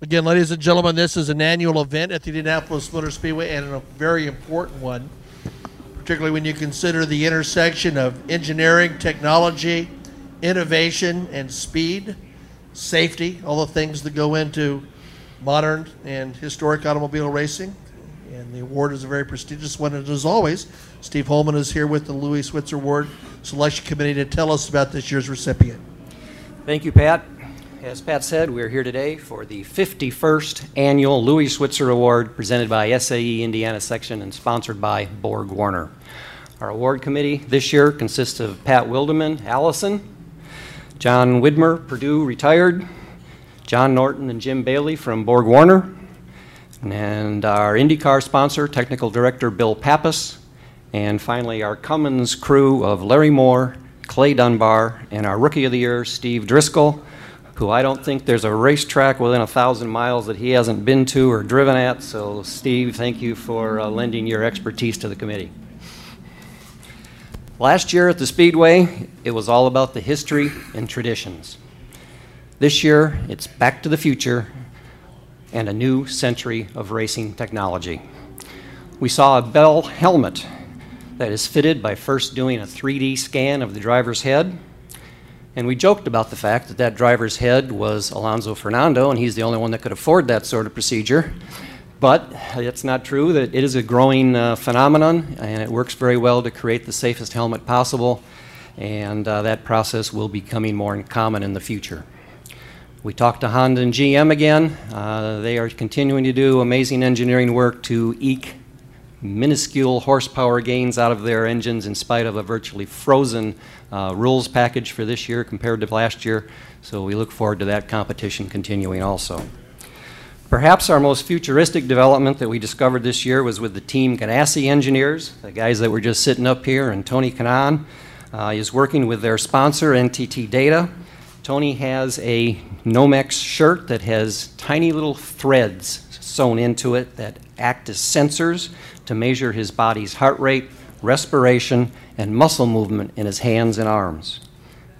Again, ladies and gentlemen, this is an annual event at the Indianapolis Motor Speedway and a very important one, particularly when you consider the intersection of engineering, technology, innovation, and speed, safety, all the things that go into modern and historic automobile racing. And the award is a very prestigious one. And as always, Steve Holman is here with the Louis Schwitzer Award Selection Committee to tell us about this year's recipient. Thank you, Pat. As Pat said, we're here today for the 51st annual Louis Schwitzer Award presented by SAE Indiana Section and sponsored by Borg Warner. Our award committee this year consists of Pat Wildeman, Allison, John Widmer, Purdue retired, John Norton and Jim Bailey from Borg Warner, and our IndyCar sponsor, technical director Bill Pappas, and finally our Cummins crew of Larry Moore, Clay Dunbar, and our Rookie of the Year, Steve Driscoll, who I don't think there's a racetrack within a thousand miles that he hasn't been to or driven at. So, Steve, thank you for uh, lending your expertise to the committee. Last year at the Speedway, it was all about the history and traditions. This year, it's back to the future and a new century of racing technology. We saw a Bell helmet that is fitted by first doing a 3D scan of the driver's head. And we joked about the fact that that driver's head was Alonso Fernando, and he's the only one that could afford that sort of procedure. But it's not true that it is a growing uh, phenomenon, and it works very well to create the safest helmet possible. And uh, that process will be coming more common in the future. We talked to Honda and GM again. Uh, they are continuing to do amazing engineering work to eke minuscule horsepower gains out of their engines in spite of a virtually frozen uh, rules package for this year compared to last year. So we look forward to that competition continuing also. Perhaps our most futuristic development that we discovered this year was with the Team Ganassi engineers, the guys that were just sitting up here, and Tony Kanaan uh, is working with their sponsor, NTT Data. Tony has a Nomex shirt that has tiny little threads sewn into it that act as sensors to measure his body's heart rate, respiration, and muscle movement in his hands and arms.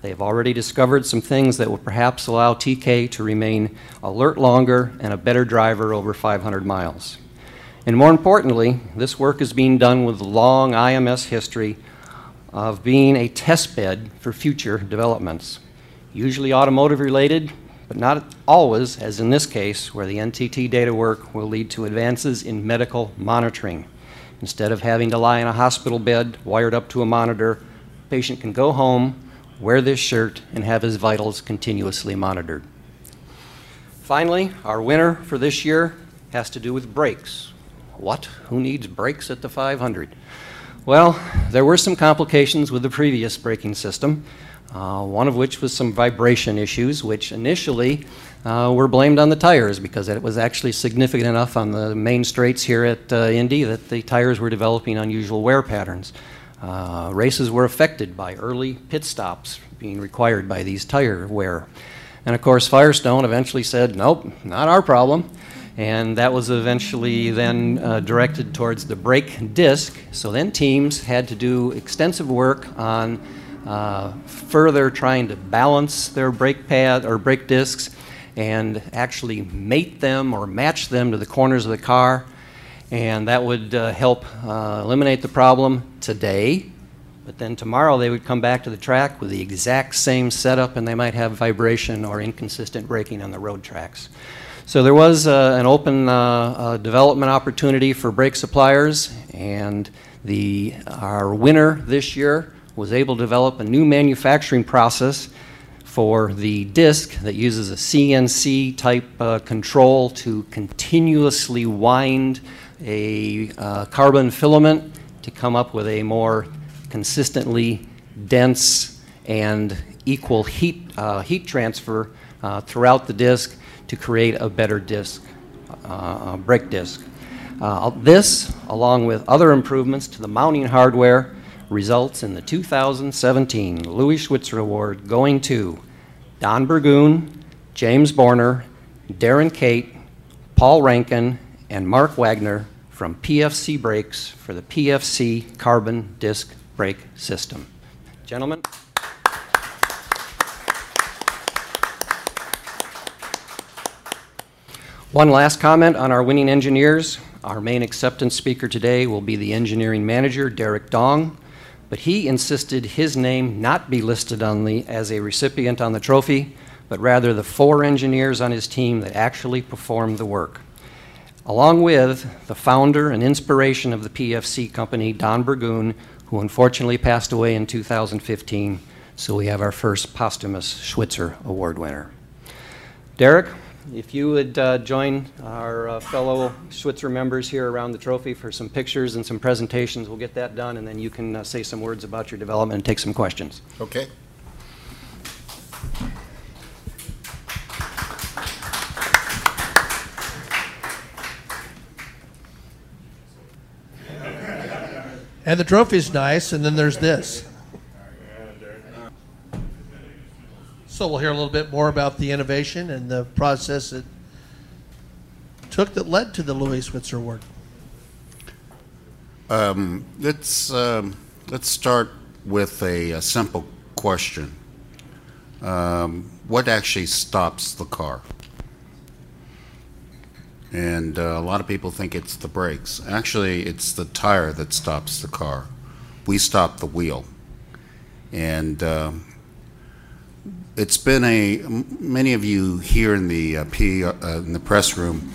They have already discovered some things that will perhaps allow TK to remain alert longer and a better driver over 500 miles. And more importantly, this work is being done with long IMS history of being a test bed for future developments usually automotive related, but not always, as in this case, where the NTT data work will lead to advances in medical monitoring. Instead of having to lie in a hospital bed wired up to a monitor, patient can go home, wear this shirt, and have his vitals continuously monitored. Finally, our winner for this year has to do with brakes. What? Who needs brakes at the 500? Well, there were some complications with the previous braking system uh, one of which was some vibration issues, which initially uh, were blamed on the tires because it was actually significant enough on the main straights here at uh, Indy that the tires were developing unusual wear patterns. Uh, races were affected by early pit stops being required by these tire wear. And of course, Firestone eventually said, nope, not our problem. And that was eventually then uh, directed towards the brake disc. So then teams had to do extensive work on uh, further trying to balance their brake pad or brake discs and actually mate them or match them to the corners of the car. And that would uh, help uh, eliminate the problem today. But then tomorrow they would come back to the track with the exact same setup and they might have vibration or inconsistent braking on the road tracks. So there was uh, an open uh, uh, development opportunity for brake suppliers, and the, our winner this year was able to develop a new manufacturing process for the disc that uses a CNC type uh, control to continuously wind a uh, carbon filament to come up with a more consistently dense and equal heat, uh, heat transfer uh, throughout the disc to create a better disc, uh, brake disc. Uh, this, along with other improvements to the mounting hardware, results in the 2017 Louis Schwitzer Award going to Don Burgoon, James Borner, Darren Kate, Paul Rankin, and Mark Wagner from PFC Brakes for the PFC Carbon Disc Brake System. Gentlemen. One last comment on our winning engineers. Our main acceptance speaker today will be the engineering manager, Derek Dong, but he insisted his name not be listed on the, as a recipient on the trophy, but rather the four engineers on his team that actually performed the work. Along with the founder and inspiration of the PFC company, Don Burgoon, who unfortunately passed away in 2015, so we have our first posthumous Schwitzer Award winner. Derek, if you would uh, join our uh, fellow Schwitzer members here around the trophy for some pictures and some presentations, we'll get that done, and then you can uh, say some words about your development and take some questions. Okay. And the trophy's nice, and then there's this. So we'll hear a little bit more about the innovation and the process that took that led to the Louis Schwitzer Award. Um, let's um, let's start with a, a simple question. Um, what actually stops the car? And uh, a lot of people think it's the brakes. Actually, it's the tire that stops the car. We stop the wheel. And um, it's been a many of you here in the uh, P, uh, in the press room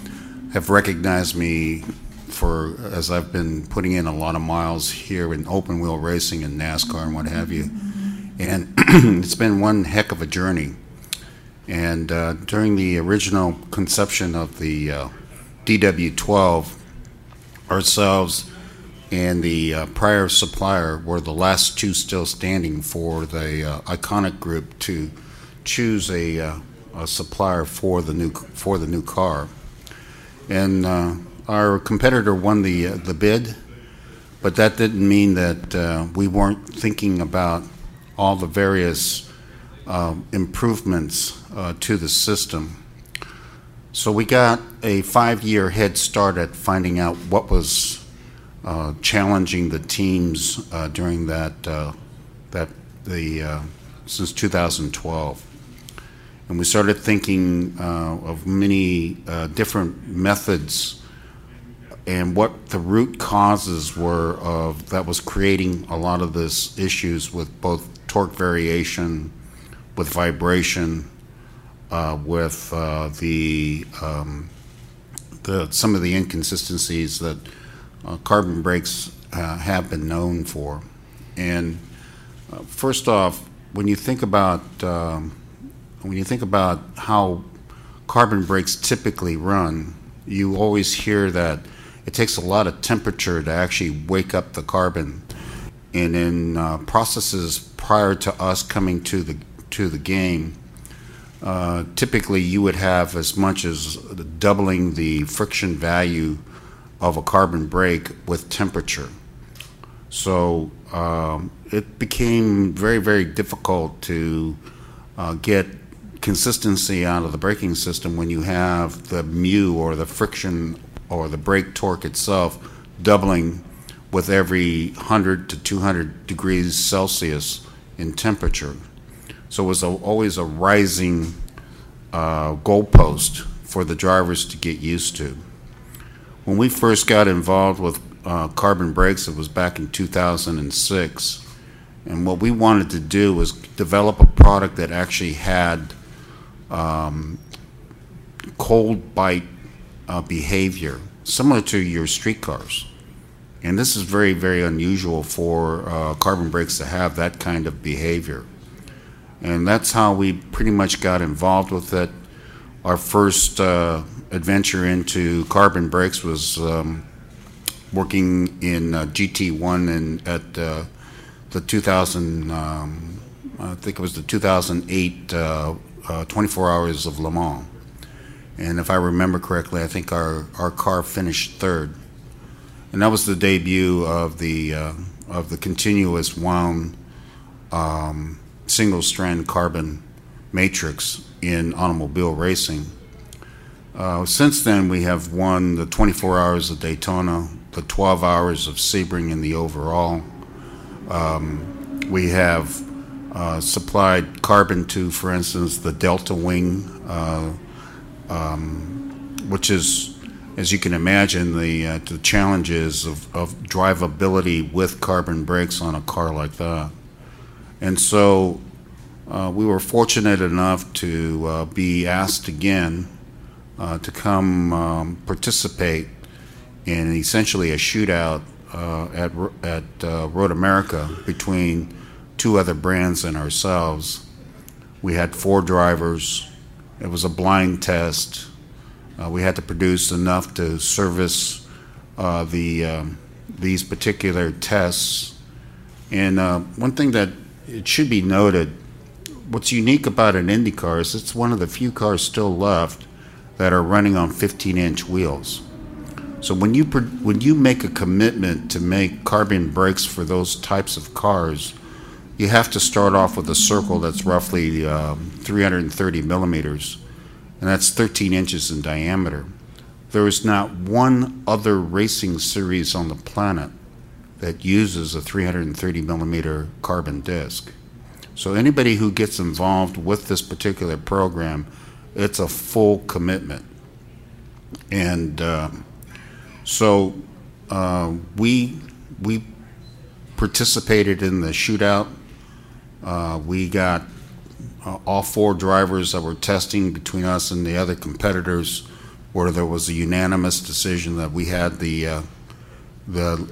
have recognized me for as I've been putting in a lot of miles here in open wheel racing and NASCAR and what have you. And it's been one heck of a journey. And uh, during the original conception of the uh, DW12, ourselves and the uh, prior supplier were the last two still standing for the uh, iconic group to choose a, uh, a, supplier for the new for the new car. And uh, our competitor won the uh, the bid, but that didn't mean that uh, we weren't thinking about all the various improvements to the system so we got a five-year head start at finding out what was uh, challenging the teams uh, during that uh, that the uh, since 2012, and we started thinking uh, of many uh, different methods and what the root causes were of that was creating a lot of this issues with both torque variation, with vibration, uh, with uh, the, um, the some of the inconsistencies that uh, carbon brakes uh, have been known for. And first off, when you think about um, when you think about how carbon brakes typically run, you always hear that it takes a lot of temperature to actually wake up the carbon. And in uh, processes prior to us coming to the to the game, uh, typically you would have as much as doubling the friction value of a carbon brake with temperature. So um, it became very, very difficult to uh, get consistency out of the braking system when you have the mu or the friction or the brake torque itself doubling with every 100 to 200 degrees Celsius in temperature. So it was a, always a rising uh, goalpost for the drivers to get used to. When we first got involved with uh, carbon brakes, it was back in 2006. And what we wanted to do was develop a product that actually had um, cold bite uh, behavior, similar to your street cars. And this is very, very unusual for uh, carbon brakes to have that kind of behavior. And that's how we pretty much got involved with it. Our first uh, adventure into carbon brakes was um, working in uh, GT1 and at uh, the 2000, um, I think it was the 2008 uh, uh, 24 Hours of Le Mans. And if I remember correctly, I think our, our car finished third. And that was the debut of the, uh, of the continuous wound um, single strand carbon matrix in automobile racing. Uh, since then, we have won the 24 hours of Daytona, the 12 hours of Sebring in the overall. Um, we have uh, supplied carbon to, for instance, the Delta Wing uh, um, which is, as you can imagine, the, uh, the challenges of, of drivability with carbon brakes on a car like that. And so uh, we were fortunate enough to uh, be asked again to come um, participate in essentially a shootout at, at Road America between two other brands and ourselves. We had four drivers. It was a blind test. Uh, we had to produce enough to service uh, the um, these particular tests. And uh, one thing that it should be noted, what's unique about an Indy car is it's one of the few cars still left that are running on 15-inch wheels. So when you when you make a commitment to make carbon brakes for those types of cars, you have to start off with a circle that's roughly um, 330 millimeters, and that's 13 inches in diameter. There is not one other racing series on the planet that uses a 330 millimeter carbon disc. So anybody who gets involved with this particular program, it's a full commitment. And uh, so uh, we we participated in the shootout. Uh, we got uh, all four drivers that were testing between us and the other competitors, where there was a unanimous decision that we had the uh, the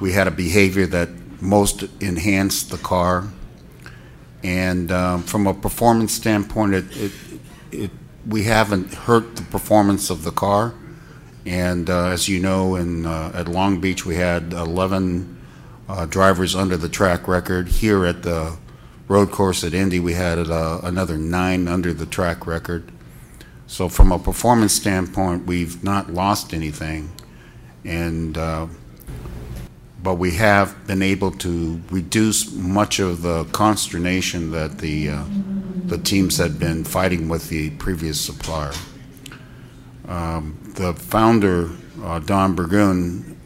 we had a behavior that most enhanced the car. And um, from a performance standpoint, it, it, it, we haven't hurt the performance of the car. And uh, as you know, in, uh, at Long Beach, we had 11 uh, drivers under the track record. Here at the road course at Indy, we had uh, another nine under the track record. So, from a performance standpoint, we've not lost anything. And uh, but we have been able to reduce much of the consternation that the uh, the teams had been fighting with the previous supplier. Um, the founder, uh, Don Burgoon,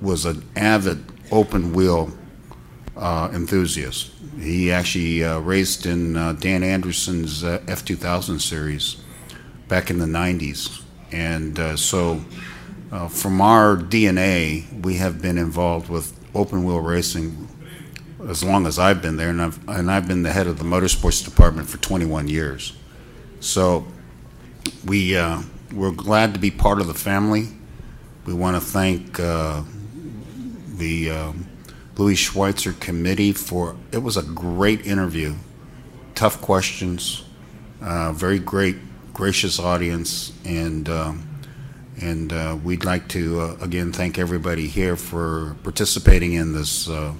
was an avid open wheel uh, enthusiast. He actually uh, raced in uh, Dan Andersen's uh, F2000 series back in the 90s. And uh, so, from our DNA, we have been involved with open wheel racing as long as I've been there, and I've, and I've been the head of the motorsports department for 21 years. So, we we're glad to be part of the family. We want to thank uh, the um, Louis Schwitzer committee for it was a great interview, tough questions, uh, very great, gracious audience, and um, and uh, we'd like to uh, again thank everybody here for participating in this uh,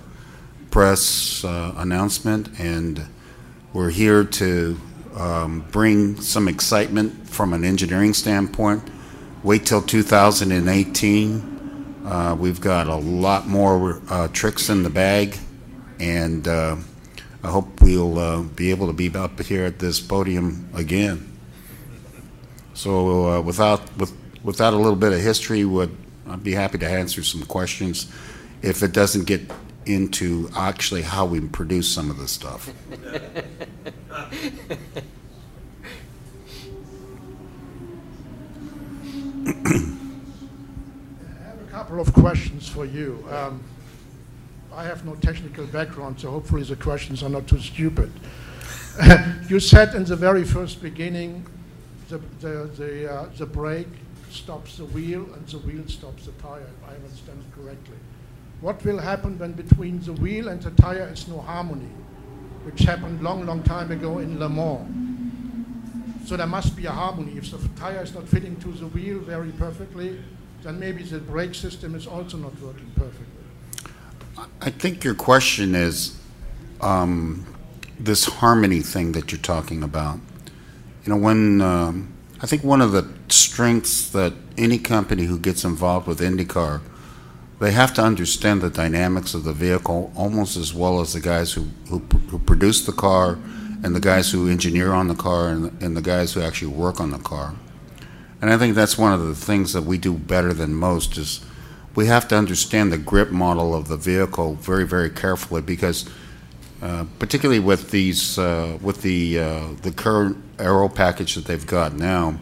press uh, announcement, and we're here to um, bring some excitement from an engineering standpoint. Wait till 2018. Uh, we've got a lot more uh, tricks in the bag, and uh, I hope we'll uh, be able to be up here at this podium again. So, uh, without with, without a little bit of history, would I'd be happy to answer some questions if it doesn't get into actually how we produce some of this stuff. Couple of questions for you. Um, I have no technical background, so hopefully the questions are not too stupid. you said in the very first beginning the, the, the, uh, the brake stops the wheel and the wheel stops the tire, if I understand correctly. What will happen when between the wheel and the tire is no harmony, which happened long, long time ago in Le Mans? So there must be a harmony. If the tire is not fitting to the wheel very perfectly, then maybe the brake system is also not working perfectly. I think your question is um, this harmony thing that you're talking about. You know, when um, I think one of the strengths that any company who gets involved with IndyCar, they have to understand the dynamics of the vehicle almost as well as the guys who, who, who produce the car and the guys who engineer on the car and, and the guys who actually work on the car. And I think that's one of the things that we do better than most is we have to understand the grip model of the vehicle very, very carefully because uh, particularly with these uh, with the uh, the current aero package that they've got now,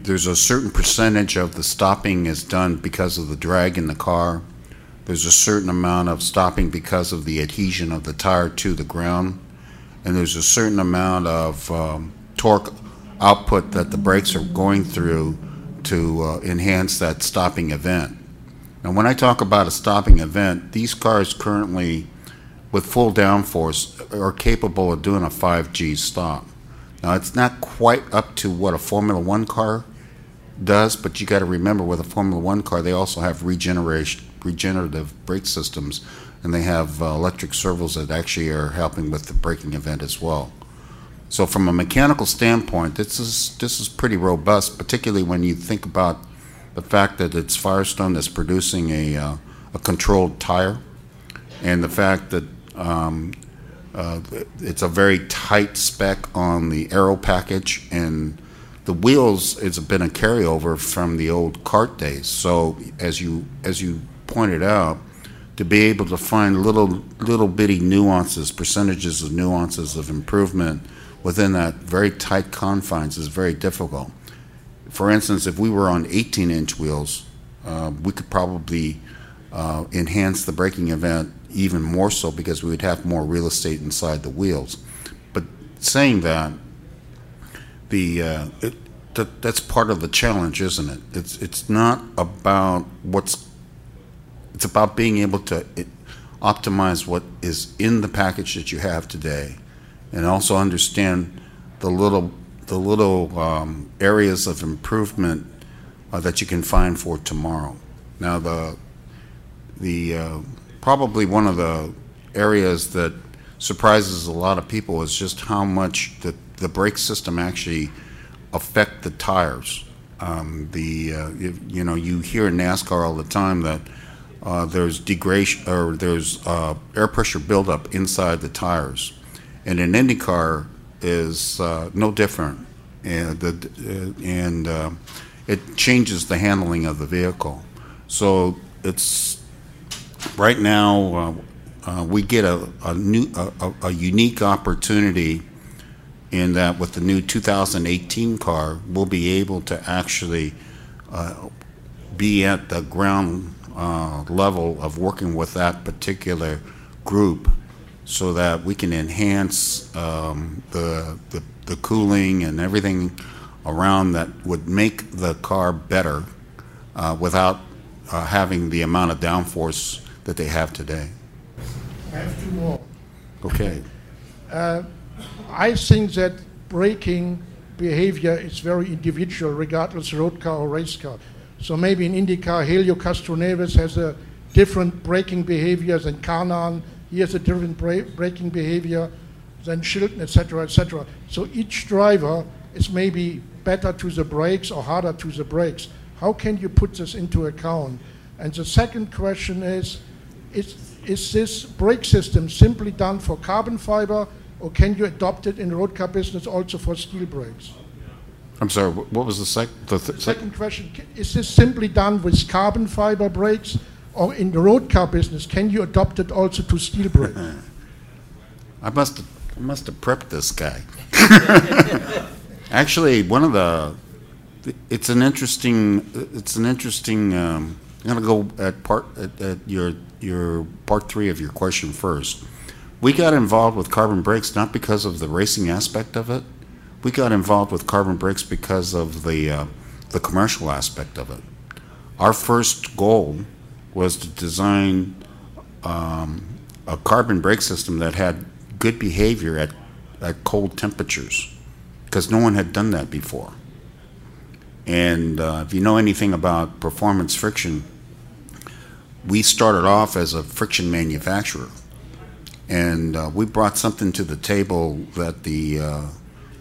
there's a certain percentage of the stopping is done because of the drag in the car. There's a certain amount of stopping because of the adhesion of the tire to the ground. And there's a certain amount of um, torque output that the brakes are going through to uh, enhance that stopping event. Now, when I talk about a stopping event, these cars currently, with full downforce, are capable of doing a 5G stop. Now, it's not quite up to what a Formula One car does, but you got to remember with a Formula One car, they also have regeneration, regenerative brake systems, and they have uh, electric servos that actually are helping with the braking event as well. So, from a mechanical standpoint, this is this is pretty robust, particularly when you think about the fact that it's Firestone that's producing a uh, a controlled tire, and the fact that um, uh, it's a very tight spec on the aero package, and the wheels it's been a carryover from the old cart days. So as you as you pointed out, to be able to find little little bitty nuances, percentages of nuances of improvement within that very tight confines is very difficult. For instance, if we were on 18-inch wheels, uh, we could probably uh, enhance the braking event even more so because we would have more real estate inside the wheels. But saying that, the uh, it, that, that's part of the challenge, isn't it? It's it's not about what's it's about being able to it, optimize what is in the package that you have today, and also understand the little the little um, areas of improvement uh, that you can find for tomorrow. Now the the uh, probably one of the areas that surprises a lot of people is just how much the the brake system actually affect the tires. Um, the uh, you, you know you hear in NASCAR all the time that uh, there's degradation or there's uh, air pressure buildup inside the tires, and an IndyCar is uh, no different, and the uh, and uh, it changes the handling of the vehicle. So it's right now we get a, a new a, a unique opportunity in that with the new 2018 car, we'll be able to actually uh, be at the ground uh, level of working with that particular group so that we can enhance um, the, the, the cooling and everything around that would make the car better uh, without uh, having the amount of downforce that they have today. I have two more. Okay. Uh, I think that braking behavior is very individual, regardless road car or race car. So maybe in IndyCar, Helio Castroneves has a different braking behavior than Kanaan. He has a different bra- braking behavior than Chilton, etc., etc. So each driver is maybe better to the brakes or harder to the brakes. How can you put this into account? And the second question is, is, is this brake system simply done for carbon fiber or can you adopt it in road car business also for steel brakes? I'm sorry, what was the sec, the th- sec- Second question, is this simply done with carbon fiber brakes? Or in the road car business, can you adopt it also to steel brakes? I must have, I must have prepped this guy. Actually, one of the, it's an interesting, it's an interesting. Um, I'm going to go at part at, at your your part three of your question first. We got involved with carbon brakes not because of the racing aspect of it. We got involved with carbon brakes because of the uh, the commercial aspect of it. Our first goal was to design um, a carbon brake system that had good behavior at, at cold temperatures because no one had done that before. And uh, if you know anything about performance friction, we started off as a friction manufacturer. And uh, we brought something to the table that the, uh,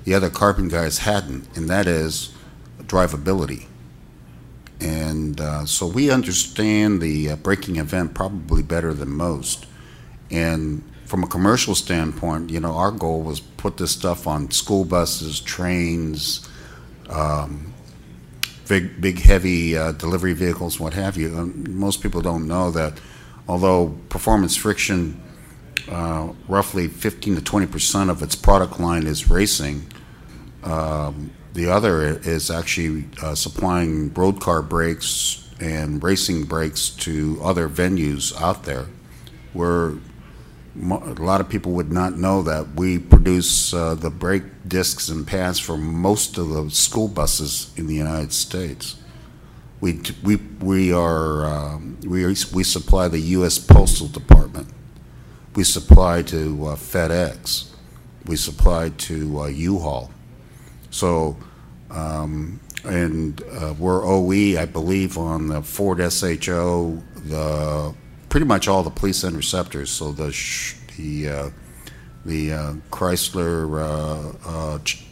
the other carbon guys hadn't, and that is drivability. And uh, so we understand the uh, braking event probably better than most. And from a commercial standpoint, you know, our goal was put this stuff on school buses, trains, um, big, big, heavy uh, delivery vehicles, what have you. Most people don't know that although performance friction, uh, roughly 15 to 20 percent of its product line is racing, um, the other is actually uh, supplying road car brakes and racing brakes to other venues out there where a lot of people would not know that we produce uh, the brake discs and pads for most of the school buses in the United States. We, we, we are um, we, we supply the U.S. Postal Department. We supply to uh, FedEx. We supply to uh, U-Haul. So, um, and uh, we're OE, I believe, on the Ford SHO, the pretty much all the police interceptors. So the sh- the uh, the uh, Chrysler, uh, uh, ch-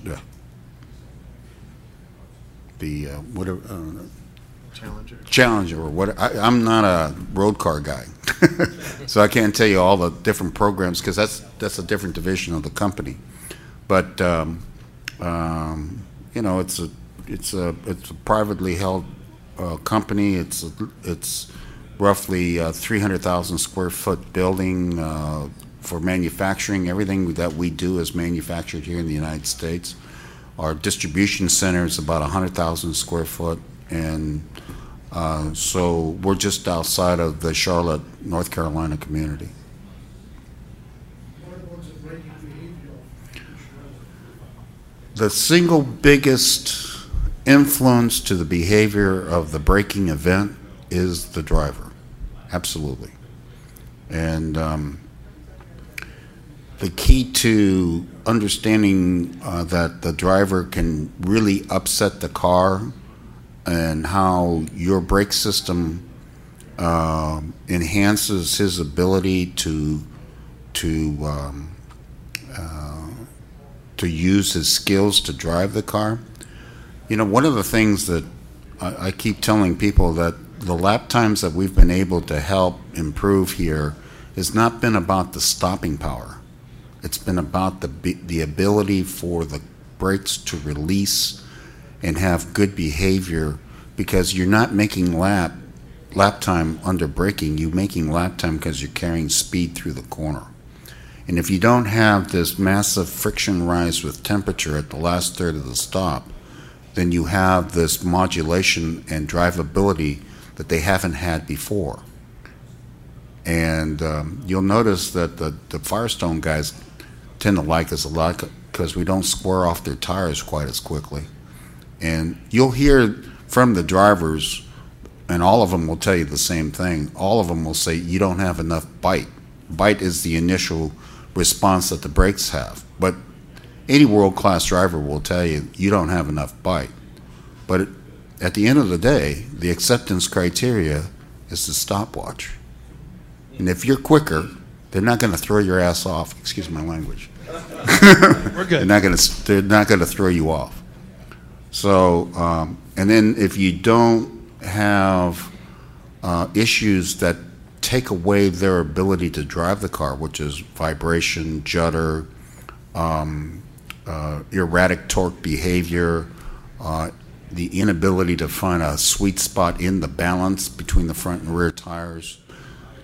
the uh, whatever. Challenger. Challenger or what? I, I'm not a road car guy, so I can't tell you all the different programs because that's that's a different division of the company. But um, um, you know, it's a it's a it's a privately held uh, company. It's a, it's roughly uh, 300,000 square foot building uh, for manufacturing. Everything that we do is manufactured here in the United States. Our distribution center is about 100,000 square foot, and uh, so we're just outside of the Charlotte, North Carolina community. The single biggest influence to the behavior of the braking event is the driver. Absolutely. And um, the key to understanding uh, that the driver can really upset the car and how your brake system uh, enhances his ability to to um, to use his skills to drive the car. You know, one of the things that I, I keep telling people that the lap times that we've been able to help improve here has not been about the stopping power. It's been about the the ability for the brakes to release and have good behavior because you're not making lap lap time under braking. You're making lap time because you're carrying speed through the corner. And if you don't have this massive friction rise with temperature at the last third of the stop, then you have this modulation and drivability that they haven't had before. And um, you'll notice that the, the Firestone guys tend to like us a lot because we don't square off their tires quite as quickly. And you'll hear from the drivers, and all of them will tell you the same thing. All of them will say, You don't have enough bite. Bite is the initial response that the brakes have. But any world class driver will tell you, You don't have enough bite. But at the end of the day, the acceptance criteria is the stopwatch. And if you're quicker, they're not going to throw your ass off. Excuse my language. We're good. They're not going to. They're not going to throw you off. So, um, and then if you don't have uh, issues that take away their ability to drive the car, which is vibration, judder, um, uh, erratic torque behavior, uh, the inability to find a sweet spot in the balance between the front and rear tires.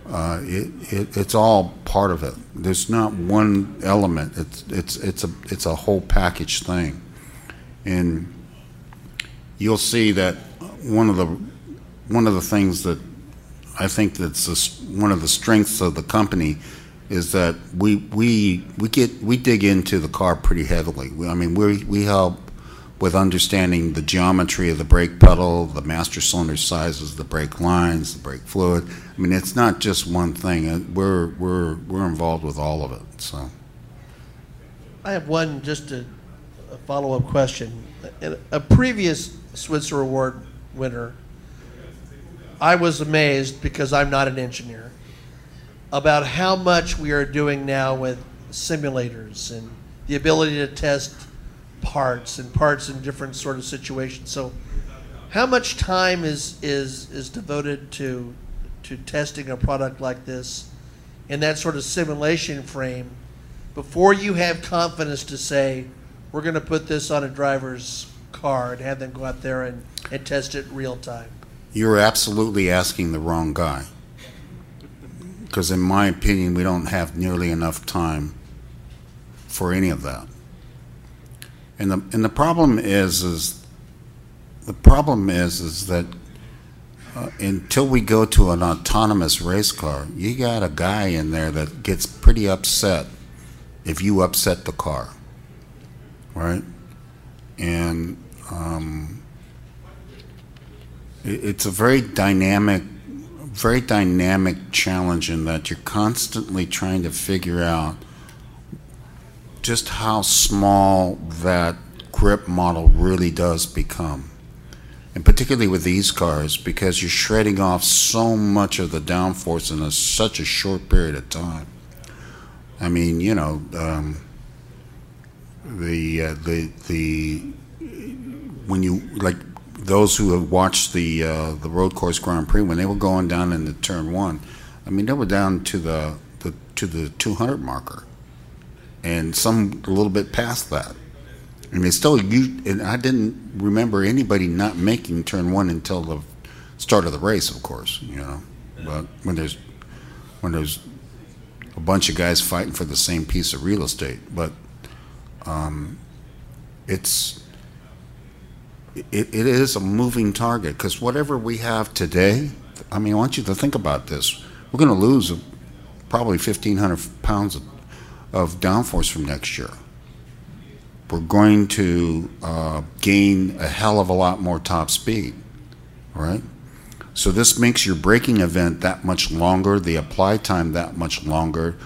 Uh, it, it, it's all part of it. There's not one element. It's it's it's a it's a whole package thing, and you'll see that one of the one of the things that I think that's s- one of the strengths of the company is that we we we get we dig into the car pretty heavily. We, I mean, we we help with understanding the geometry of the brake pedal, the master cylinder sizes, the brake lines, the brake fluid. I mean, it's not just one thing. Uh, We're we're we're involved with all of it. So. I have one, just a, a follow-up question. In a previous Schwitzer Award winner, I was amazed because I'm not an engineer about how much we are doing now with simulators and the ability to test parts and parts in different sort of situations. So, how much time is is is devoted to to testing a product like this in that sort of simulation frame before you have confidence to say we're going to put this on a driver's car and have them go out there and, and test it real time? You're absolutely asking the wrong guy. Because, in my opinion, we don't have nearly enough time for any of that. And the, and the problem is, is, the problem is, is that uh, until we go to an autonomous race car, you got a guy in there that gets pretty upset if you upset the car, right? And um, it's a very dynamic, very dynamic challenge in that you're constantly trying to figure out just how small that grip model really does become. And particularly with these cars, because you're shredding off so much of the downforce in a, such a short period of time. I mean, you know, um, the uh, the the when you like those who have watched the uh, the road course Grand Prix when they were going down into turn one, I mean they were down to the, the to the 200 marker, and some a little bit past that. And they still you and I didn't remember anybody not making turn one until the start of the race, of course, you know. But when there's when there's a bunch of guys fighting for the same piece of real estate, but um, it's it, it is a moving target because whatever we have today, I mean, I want you to think about this. We're going to lose probably 1,500 pounds of, of downforce from next year. We're going to uh, gain a hell of a lot more top speed, right? So this makes your braking event that much longer, the apply time that much longer,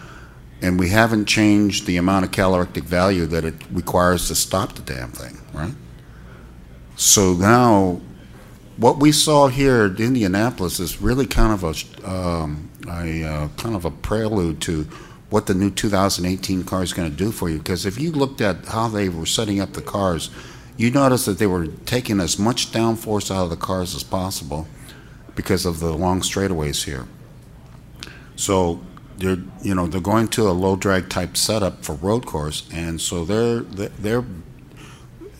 and we haven't changed the amount of calorific value that it requires to stop the damn thing, right? So now, what we saw here at Indianapolis is really kind of a, um, a uh, kind of a prelude to what the new 2018 car is going to do for you. Because if you looked at how they were setting up the cars, you noticed that they were taking as much downforce out of the cars as possible because of the long straightaways here. So they're you know they're going to a low drag type setup for road course, and so they're they're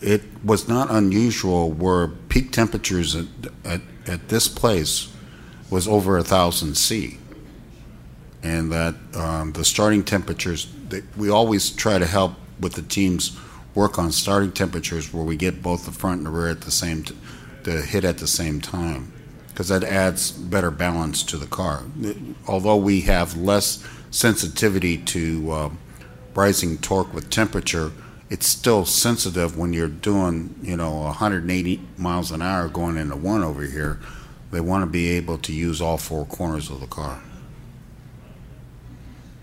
it was not unusual where peak temperatures at, at, at this place was over a thousand C, and that um, the starting temperatures they, we always try to help with the teams work on starting temperatures where we get both the front and the rear at the same t- to hit at the same time because that adds better balance to the car. Although we have less sensitivity to uh, rising torque with temperature, it's still sensitive when you're doing, you know, 180 miles an hour going into one over here. They want to be able to use all four corners of the car.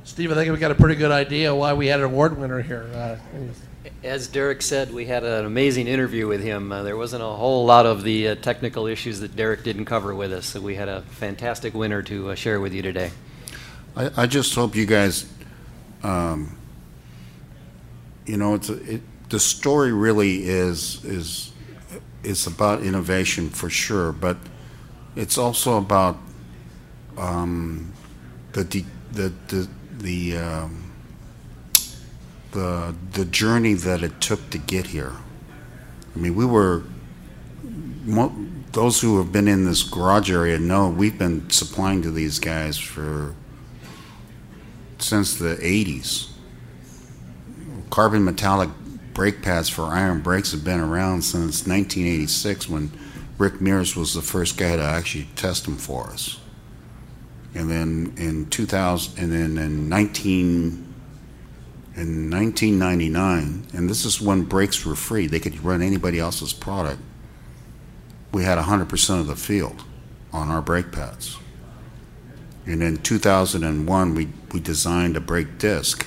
Steve, I think we got a pretty good idea why we had an award winner here. Uh, As Derek said, we had an amazing interview with him. Uh, there wasn't a whole lot of the uh, technical issues that Derek didn't cover with us, so we had a fantastic winner to uh, share with you today. I, I just hope you guys, um, you know, it's it, the story really is is is about innovation for sure, but it's also about um, the de- the the the um, the the journey that it took to get here. I mean, we were mo- those who have been in this garage area know we've been supplying to these guys for since the 80s. Carbon metallic brake pads for iron brakes have been around since 1986 when Rick Mears was the first guy to actually test them for us. And then in 2000, and then in 19, in 1999, and this is when brakes were free, they could run anybody else's product. We had 100% of the field on our brake pads. And in 2001, we, we designed a brake disc.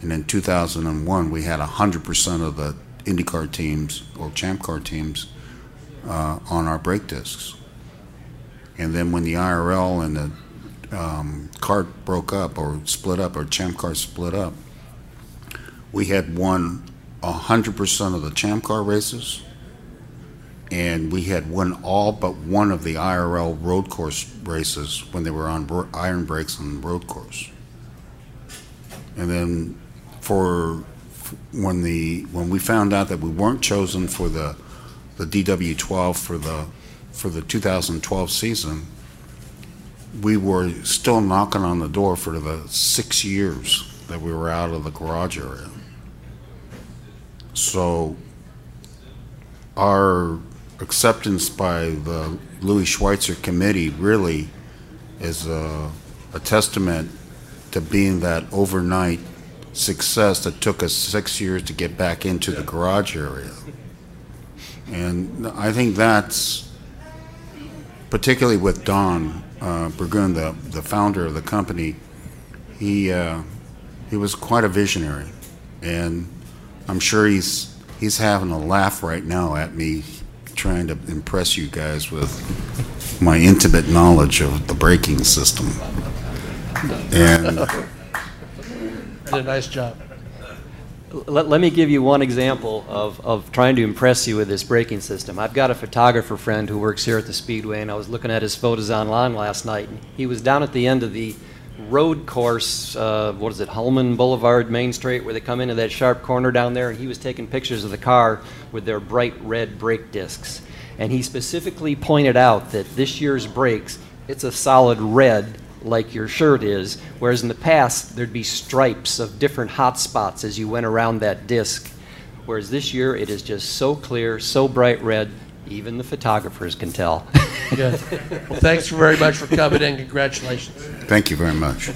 And in 2001, we had 100% of the IndyCar teams or Champ Car teams uh, on our brake discs. And then when the IRL and the um, cart broke up or split up or Champ Car split up, we had won 100% of the Champ Car races and we had won all but one of the IRL road course races when they were on iron brakes on the road course. And then for when the when we found out that we weren't chosen for the the DW12 for the for the 2012 season, we were still knocking on the door for the six years that we were out of the garage area. So our acceptance by the Louis Schwitzer Committee really is a, a testament to being that overnight success that took us six years to get back into the garage area. And I think that's, particularly with Don uh, the, the founder of the company, he, uh, he was quite a visionary. And I'm sure he's, he's having a laugh right now at me trying to impress you guys with my intimate knowledge of the braking system. And Did a nice job. Let, let me give you one example of, of trying to impress you with this braking system. I've got a photographer friend who works here at the Speedway, and I was looking at his photos online last night. He was down at the end of the road course, uh, what is it, Hulman Boulevard, Main Street, where they come into that sharp corner down there, and he was taking pictures of the car with their bright red brake discs. And he specifically pointed out that this year's brakes, it's a solid red like your shirt is, whereas in the past there'd be stripes of different hot spots as you went around that disc. Whereas this year it is just so clear, so bright red, even the photographers can tell. Good. Well, thanks very much for coming in. Congratulations. thank you very much.